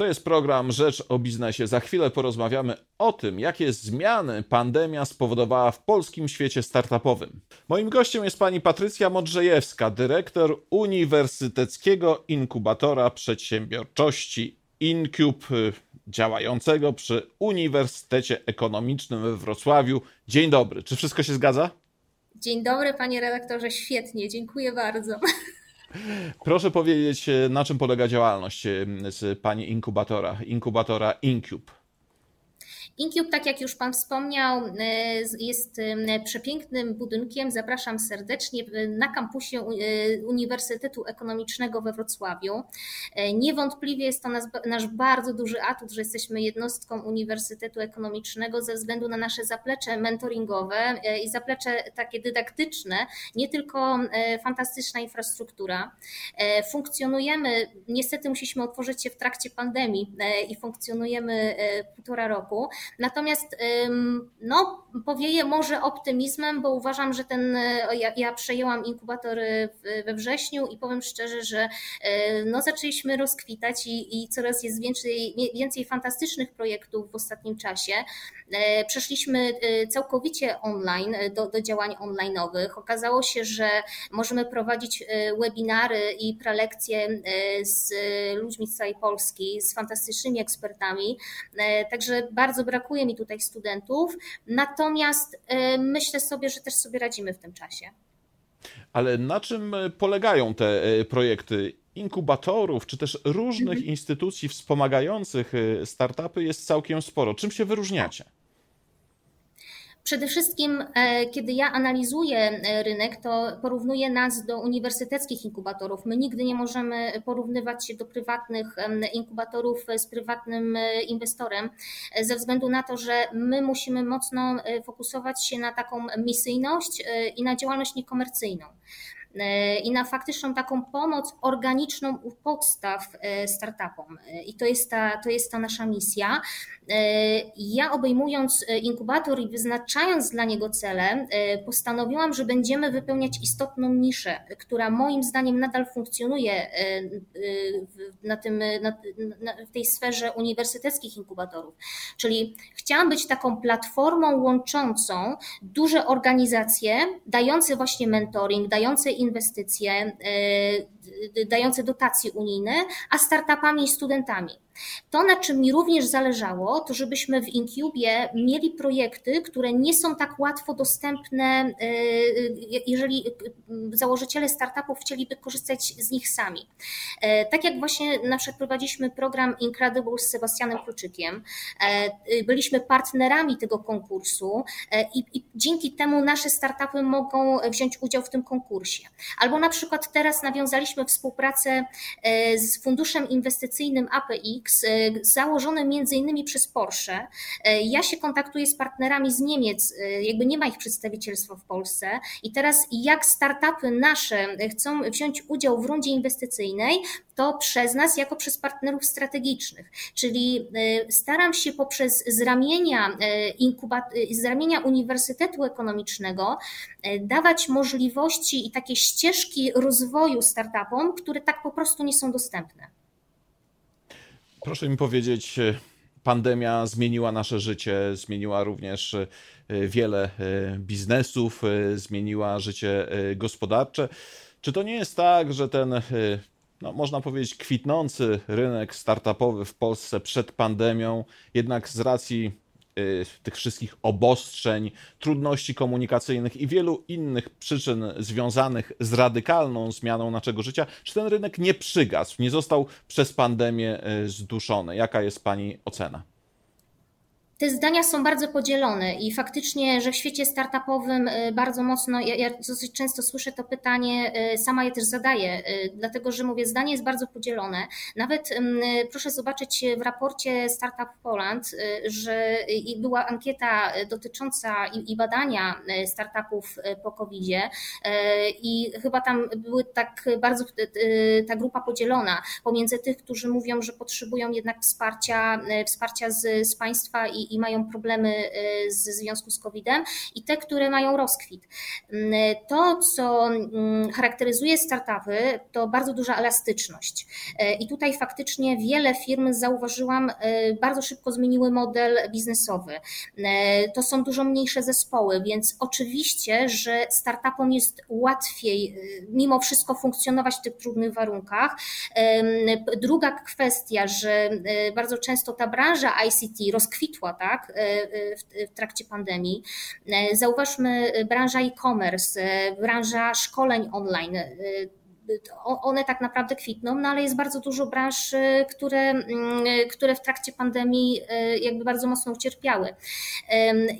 To jest program Rzecz o Biznesie. Za chwilę porozmawiamy o tym, jakie zmiany pandemia spowodowała w polskim świecie startupowym. Moim gościem jest pani Patrycja Modrzejewska, dyrektor Uniwersyteckiego Inkubatora Przedsiębiorczości InCube, działającego przy Uniwersytecie Ekonomicznym we Wrocławiu. Dzień dobry, czy wszystko się zgadza? Dzień dobry, panie redaktorze, świetnie, dziękuję bardzo. Proszę powiedzieć, e, na czym polega działalność e, Pani inkubatora, inkubatora InCube? Incube, tak jak już Pan wspomniał, e, jest przepięknym budynkiem. Zapraszam serdecznie na kampusie e, Uniwersytetu Ekonomicznego we Wrocławiu. Niewątpliwie jest to nasz bardzo duży atut, że jesteśmy jednostką Uniwersytetu Ekonomicznego ze względu na nasze zaplecze mentoringowe i zaplecze takie dydaktyczne, nie tylko fantastyczna infrastruktura. Funkcjonujemy, niestety musieliśmy otworzyć się w trakcie pandemii i funkcjonujemy półtora roku. Natomiast no, powieję może optymizmem, bo uważam, że ten, e, ja, ja przejęłam inkubator we wrześniu i powiem szczerze, że e, no, zaczęliśmy rozkwitać i, i coraz jest więcej, więcej fantastycznych projektów w ostatnim czasie. Przeszliśmy całkowicie online do, do działań online'owych. Okazało się, że możemy prowadzić webinary i prelekcje z ludźmi z całej Polski, z fantastycznymi ekspertami. Także bardzo brakuje mi tutaj studentów, natomiast e, myślę sobie, że też sobie radzimy w tym czasie. Ale na czym e, polegają te e, projekty? Inkubatorów, czy też różnych mhm. instytucji wspomagających startupy jest całkiem sporo. Czym się wyróżniacie? Przede wszystkim, e, kiedy ja analizuję e, rynek, to porównuję nas do uniwersyteckich inkubatorów. My nigdy nie możemy porównywać się do prywatnych inkubatorów z prywatnym e, inwestorem, ze względu na to, że my musimy mocno fokusować się na taką misyjność i na działalność niekomercyjną i na faktyczną taką pomoc organiczną u podstaw startupom. I to jest ta, to jest ta nasza misja. E, ja obejmując e, inkubator i wyznaczając dla niego cele, e, postanowiłam, że będziemy wypełniać istotną niszę, która moim zdaniem nadal funkcjonuje na tym, na, na, w tej sferze uniwersyteckich inkubatorów. Czyli chciałam być taką platformą łączącą duże organizacje, dające właśnie mentoring, dające inwestycje, dające dotacje unijne, a startupami i studentami. To, na czym mi również zależało, to żebyśmy w Incubie mieli projekty, które nie są tak łatwo dostępne, e, jeżeli założyciele startupów chcieliby korzystać z nich sami. E, tak jak właśnie na przykład prowadziliśmy program Incredible z Sebastianem Kluczykiem, e, byliśmy partnerami tego konkursu i, i dzięki temu nasze startupy mogą wziąć udział w tym konkursie. Albo na przykład teraz nawiązaliśmy współpracę z funduszem inwestycyjnym APX, E, założone między innymi przez Porsche. E, ja się kontaktuję z partnerami z Niemiec, e, jakby nie ma ich przedstawicielstwa w Polsce i teraz jak startupy nasze chcą wziąć udział w rundzie inwestycyjnej, to przez nas jako przez partnerów strategicznych, czyli staram się poprzez z ramienia, z ramienia Uniwersytetu Ekonomicznego dawać możliwości i takie ścieżki rozwoju startupom, które tak po prostu nie są dostępne. Proszę mi powiedzieć, e, pandemia zmieniła nasze życie, zmieniła również e, wiele e, biznesów, zmieniła życie gospodarcze. Czy to nie jest tak, że ten, no, można powiedzieć, kwitnący rynek startupowy w Polsce przed pandemią, jednak z racji tych wszystkich obostrzeń, trudności komunikacyjnych i wielu innych przyczyn związanych z radykalną zmianą naszego życia, czy ten rynek nie przygasł, nie został przez pandemię y, zduszony? Jaka jest Pani ocena? Te zdania są bardzo podzielone i faktycznie, że w świecie startupowym y, bardzo mocno, ja, ja, dosyć często słyszę to pytanie, y, sama je też zadaję, y, dlatego że mówię, zdanie jest bardzo podzielone. Nawet proszę zobaczyć w raporcie Startup Poland, że była ankieta dotycząca i, i badania startupów po covid i chyba tam były tak bardzo ta grupa podzielona pomiędzy tych, którzy mówią, że potrzebują jednak wsparcia, wsparcia z, z państwa i i, mają problemy w związku z COVID-em i te, które mają rozkwit. Mm, to, co mm, charakteryzuje startupy, to bardzo duża elastyczność. I tutaj faktycznie wiele firm, zauważyłam, bardzo szybko zmieniły model biznesowy. To są dużo mniejsze zespoły, więc oczywiście, że startupom jest łatwiej mimo wszystko funkcjonować w tych trudnych warunkach. Druga kwestia, że bardzo często ta branża ICT rozkwitła tak, w trakcie pandemii. Zauważmy branża e-commerce, branża szkoleń online one tak naprawdę kwitną, no ale jest bardzo dużo branż, które, które w trakcie pandemii jakby bardzo mocno ucierpiały.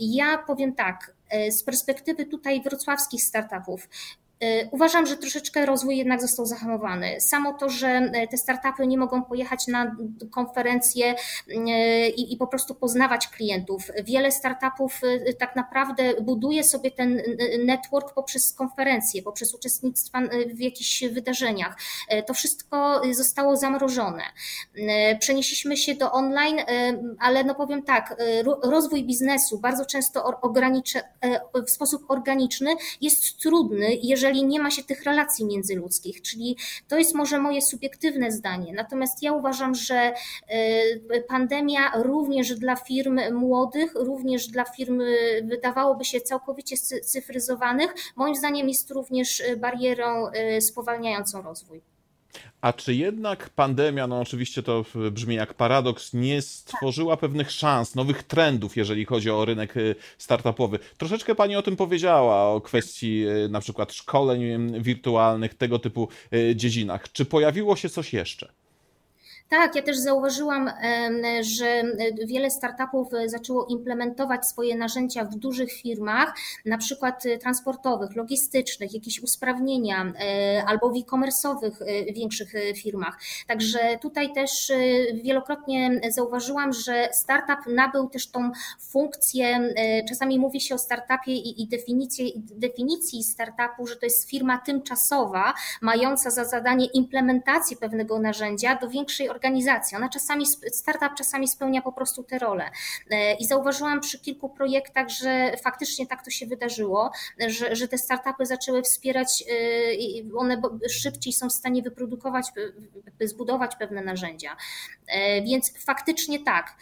Ja powiem tak, z perspektywy tutaj wrocławskich startupów, E, uważam, że troszeczkę rozwój jednak został zahamowany. Samo to, że e, te startupy nie mogą pojechać na konferencje e, i, i, po prostu poznawać klientów. Wiele startupów tak naprawdę buduje sobie ten network poprzez konferencje, poprzez uczestnictwo w jakichś wydarzeniach. To wszystko zostało zamrożone. Przenieśliśmy się do online, ale no powiem tak, rozwój biznesu bardzo często w sposób organiczny jest trudny, jeżeli jeżeli nie ma się tych relacji międzyludzkich. Czyli to jest może moje subiektywne zdanie. Natomiast ja uważam, że e, pandemia również dla firm młodych, również dla firm wydawałoby się całkowicie cyfryzowanych, moim zdaniem jest również barierą e, spowalniającą rozwój. A czy jednak pandemia, no oczywiście to brzmi jak paradoks, nie stworzyła pewnych szans, nowych trendów, jeżeli chodzi o rynek y, startupowy? Troszeczkę Pani o tym powiedziała, o kwestii y, na przykład szkoleń wirtualnych, tego typu y, dziedzinach. Czy pojawiło się coś jeszcze? Tak, ja też zauważyłam, że wiele startupów zaczęło implementować swoje narzędzia w dużych firmach, na przykład transportowych, logistycznych, jakieś usprawnienia e, albo w e-commerce'owych e, większych e, firmach. Także tutaj też wielokrotnie zauważyłam, że startup nabył też tą funkcję, czasami mówi się o startupie i, i definicji startupu, że to jest firma tymczasowa, mająca za zadanie implementację pewnego narzędzia do większej organizacji, organizacja. Ona czasami, startup czasami spełnia po prostu te role. E, I zauważyłam przy kilku projektach, że faktycznie tak to się wydarzyło, że, że te startupy zaczęły wspierać, e, one szybciej są w stanie wyprodukować, zbudować pewne narzędzia. E, więc faktycznie tak.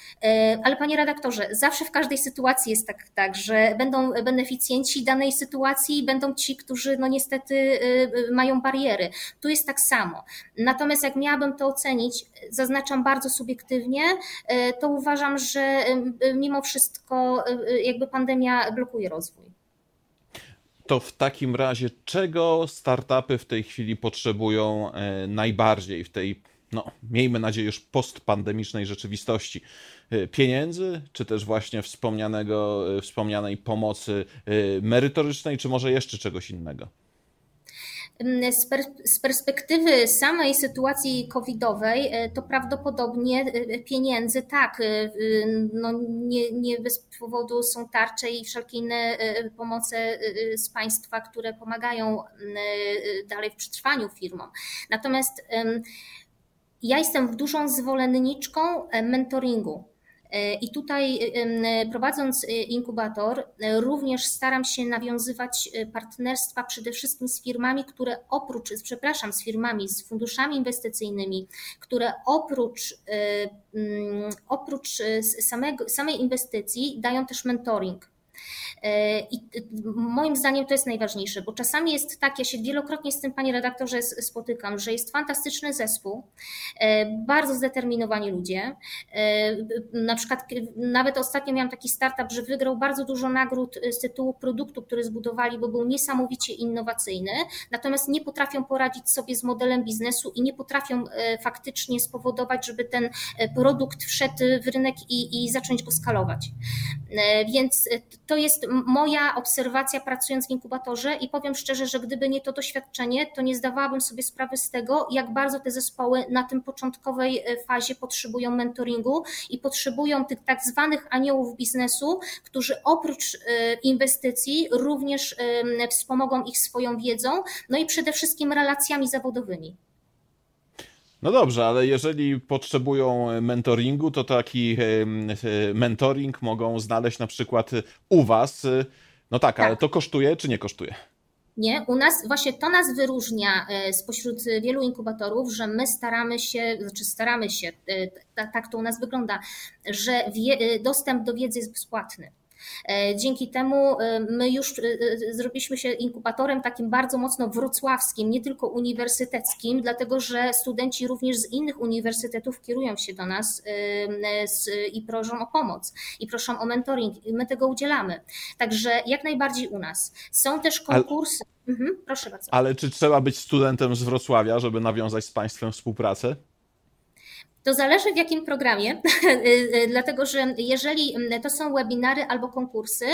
Ale panie redaktorze, zawsze w każdej sytuacji jest tak, tak że będą beneficjenci danej sytuacji i będą ci, którzy no niestety mają bariery. Tu jest tak samo. Natomiast jak miałabym to ocenić, zaznaczam bardzo subiektywnie, e, to uważam, że e, mimo wszystko e, jakby pandemia blokuje rozwój. To w takim razie czego startupy w tej chwili potrzebują najbardziej w tej, no, miejmy nadzieję, już postpandemicznej rzeczywistości? Pieniędzy, czy też właśnie wspomnianego, wspomnianej pomocy merytorycznej, czy może jeszcze czegoś innego? Z perspektywy samej sytuacji covidowej, e, to prawdopodobnie e, pieniędzy tak, e, no nie, nie bez powodu są tarcze i wszelkie inne pomoce z państwa, które pomagają dalej w przetrwaniu firmom. Natomiast ja jestem dużą zwolenniczką mentoringu. E, I tutaj prowadząc e, inkubator, e, również staram się nawiązywać partnerstwa przede wszystkim z firmami, które oprócz, przepraszam, z firmami, z funduszami inwestycyjnymi, które oprócz, oprócz samego, samej inwestycji dają też mentoring I moim zdaniem to jest najważniejsze, bo czasami jest tak, ja się wielokrotnie z tym, panie redaktorze, spotykam, że jest fantastyczny zespół, e, bardzo zdeterminowani ludzie. E, na przykład nawet ostatnio miałam taki startup, że wygrał bardzo dużo nagród z tytułu produktu, który zbudowali, bo był niesamowicie innowacyjny, natomiast nie potrafią poradzić sobie z modelem biznesu i nie potrafią faktycznie spowodować, żeby ten produkt wszedł w rynek i, i zacząć go skalować. Więc to jest moja obserwacja pracując w inkubatorze i powiem szczerze, że gdyby nie to doświadczenie, to nie zdawałabym sobie sprawy z tego, jak bardzo te zespoły na tym początkowej e, fazie potrzebują mentoringu i potrzebują tych tak zwanych aniołów biznesu, którzy oprócz e, inwestycji również wspomogą ich swoją wiedzą, no i przede wszystkim relacjami zawodowymi. No dobrze, ale jeżeli potrzebują mentoringu, to taki mentoring mogą znaleźć na przykład u Was. No tak, ale tak. to kosztuje czy nie kosztuje? Nie, u nas właśnie to nas wyróżnia e, spośród wielu inkubatorów, że my staramy się, znaczy staramy się, e, tak to u nas wygląda, że e, dostęp do wiedzy jest bezpłatny. E, dzięki temu e, my już e, zrobiliśmy się inkubatorem takim bardzo mocno wrocławskim, nie tylko uniwersyteckim, dlatego że studenci również z innych uniwersytetów kierują się do nas i proszą o pomoc i proszą o mentoring. I my tego udzielamy. Także jak najbardziej u nas. Są też konkursy. Ale, mhm, proszę bardzo. Ale czy trzeba być studentem z Wrocławia, żeby nawiązać z Państwem współpracę? To zależy w jakim programie, y, y, dlatego że jeżeli to są webinary albo konkursy,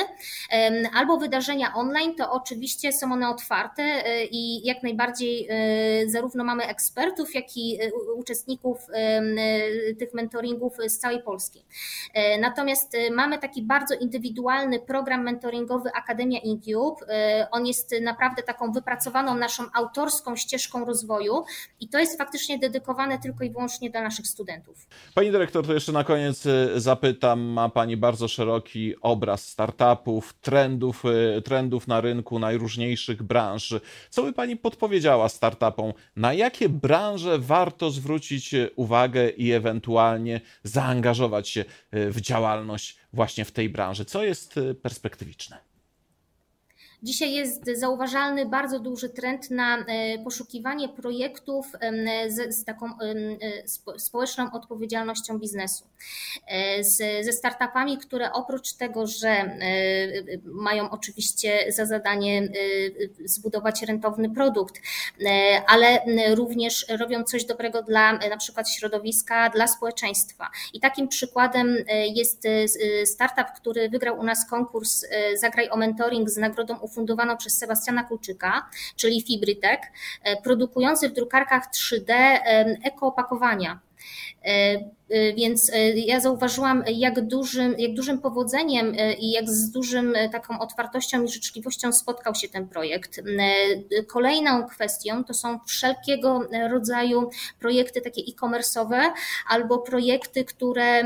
albo wydarzenia online, to oczywiście są one otwarte y, i jak najbardziej zarówno mamy ekspertów, jak i uczestników tych mentoringów z całej Polski. Natomiast mamy taki bardzo indywidualny program mentoringowy Akademia Incube. On jest naprawdę taką wypracowaną naszą autorską ścieżką rozwoju i to jest faktycznie dedykowane tylko i wyłącznie dla naszych studentów studentów. Pani dyrektor, to jeszcze na koniec y, zapytam. Ma Pani bardzo szeroki obraz startupów, trendów, y, trendów na rynku najróżniejszych branż. Co by Pani podpowiedziała startupom? Na jakie branże warto zwrócić y, uwagę i ewentualnie zaangażować się w działalność właśnie w tej branży? Co jest perspektywiczne? Dzisiaj jest zauważalny bardzo duży trend na e, poszukiwanie projektów z, z taką e, społeczną odpowiedzialnością biznesu. E, z, ze startupami, które oprócz tego, że mają oczywiście za zadanie zbudować rentowny produkt, ale również robią coś dobrego dla na przykład środowiska, dla społeczeństwa. I takim przykładem jest startup, który wygrał u nas konkurs Zagraj o mentoring z nagrodą ufundowaną przez Sebastiana Kulczyka, czyli Fibrytek, e, produkujący w drukarkach 3D ekoopakowania. E, więc e, ja zauważyłam, jak dużym, jak dużym powodzeniem i jak z dużym taką otwartością i życzliwością spotkał się ten projekt. Kolejną kwestią to są wszelkiego rodzaju projekty takie e-commerce'owe albo projekty, które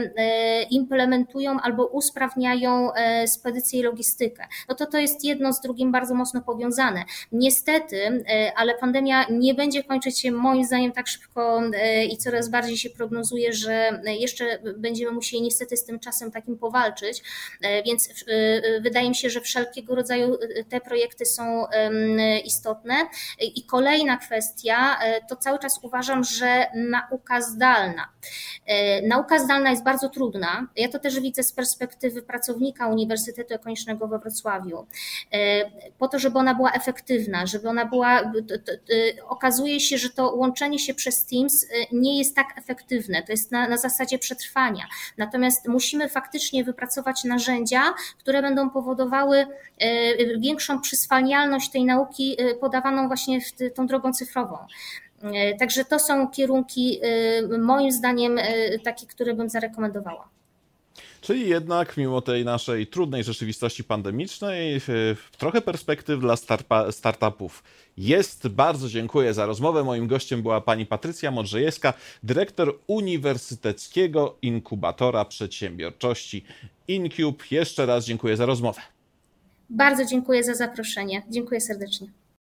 implementują albo usprawniają spedycję i logistykę. No to to jest jedno z drugim bardzo mocno powiązane. Niestety, ale pandemia nie będzie kończyć się moim zdaniem tak szybko i coraz bardziej się prognozuje, że jeszcze będziemy musieli niestety z tym czasem takim powalczyć, e, więc e, wydaje mi się, że wszelkiego rodzaju e, te projekty są istotne. I kolejna kwestia, to cały czas uważam, że nauka zdalna. Nauka zdalna jest bardzo trudna. Ja to też widzę z perspektywy pracownika Uniwersytetu Ekonomicznego we Wrocławiu. Po to, żeby ona była efektywna, żeby ona była, okazuje się, że to łączenie się przez Teams nie jest tak efektywne, to jest na, na zasadzie przetrwania. Natomiast musimy faktycznie wypracować narzędzia, które będą powodowały e, większą przyswalnialność tej nauki e, podawaną właśnie tą drogą cyfrową. E, także to są kierunki, moim zdaniem, takie, które bym zarekomendowała. Czyli jednak, mimo tej naszej trudnej rzeczywistości pandemicznej, trochę perspektyw dla startupów jest. Bardzo dziękuję za rozmowę. Moim gościem była pani Patrycja Modrzejewska, dyrektor Uniwersyteckiego Inkubatora Przedsiębiorczości InCube. Jeszcze raz dziękuję za rozmowę. Bardzo dziękuję za zaproszenie. Dziękuję serdecznie.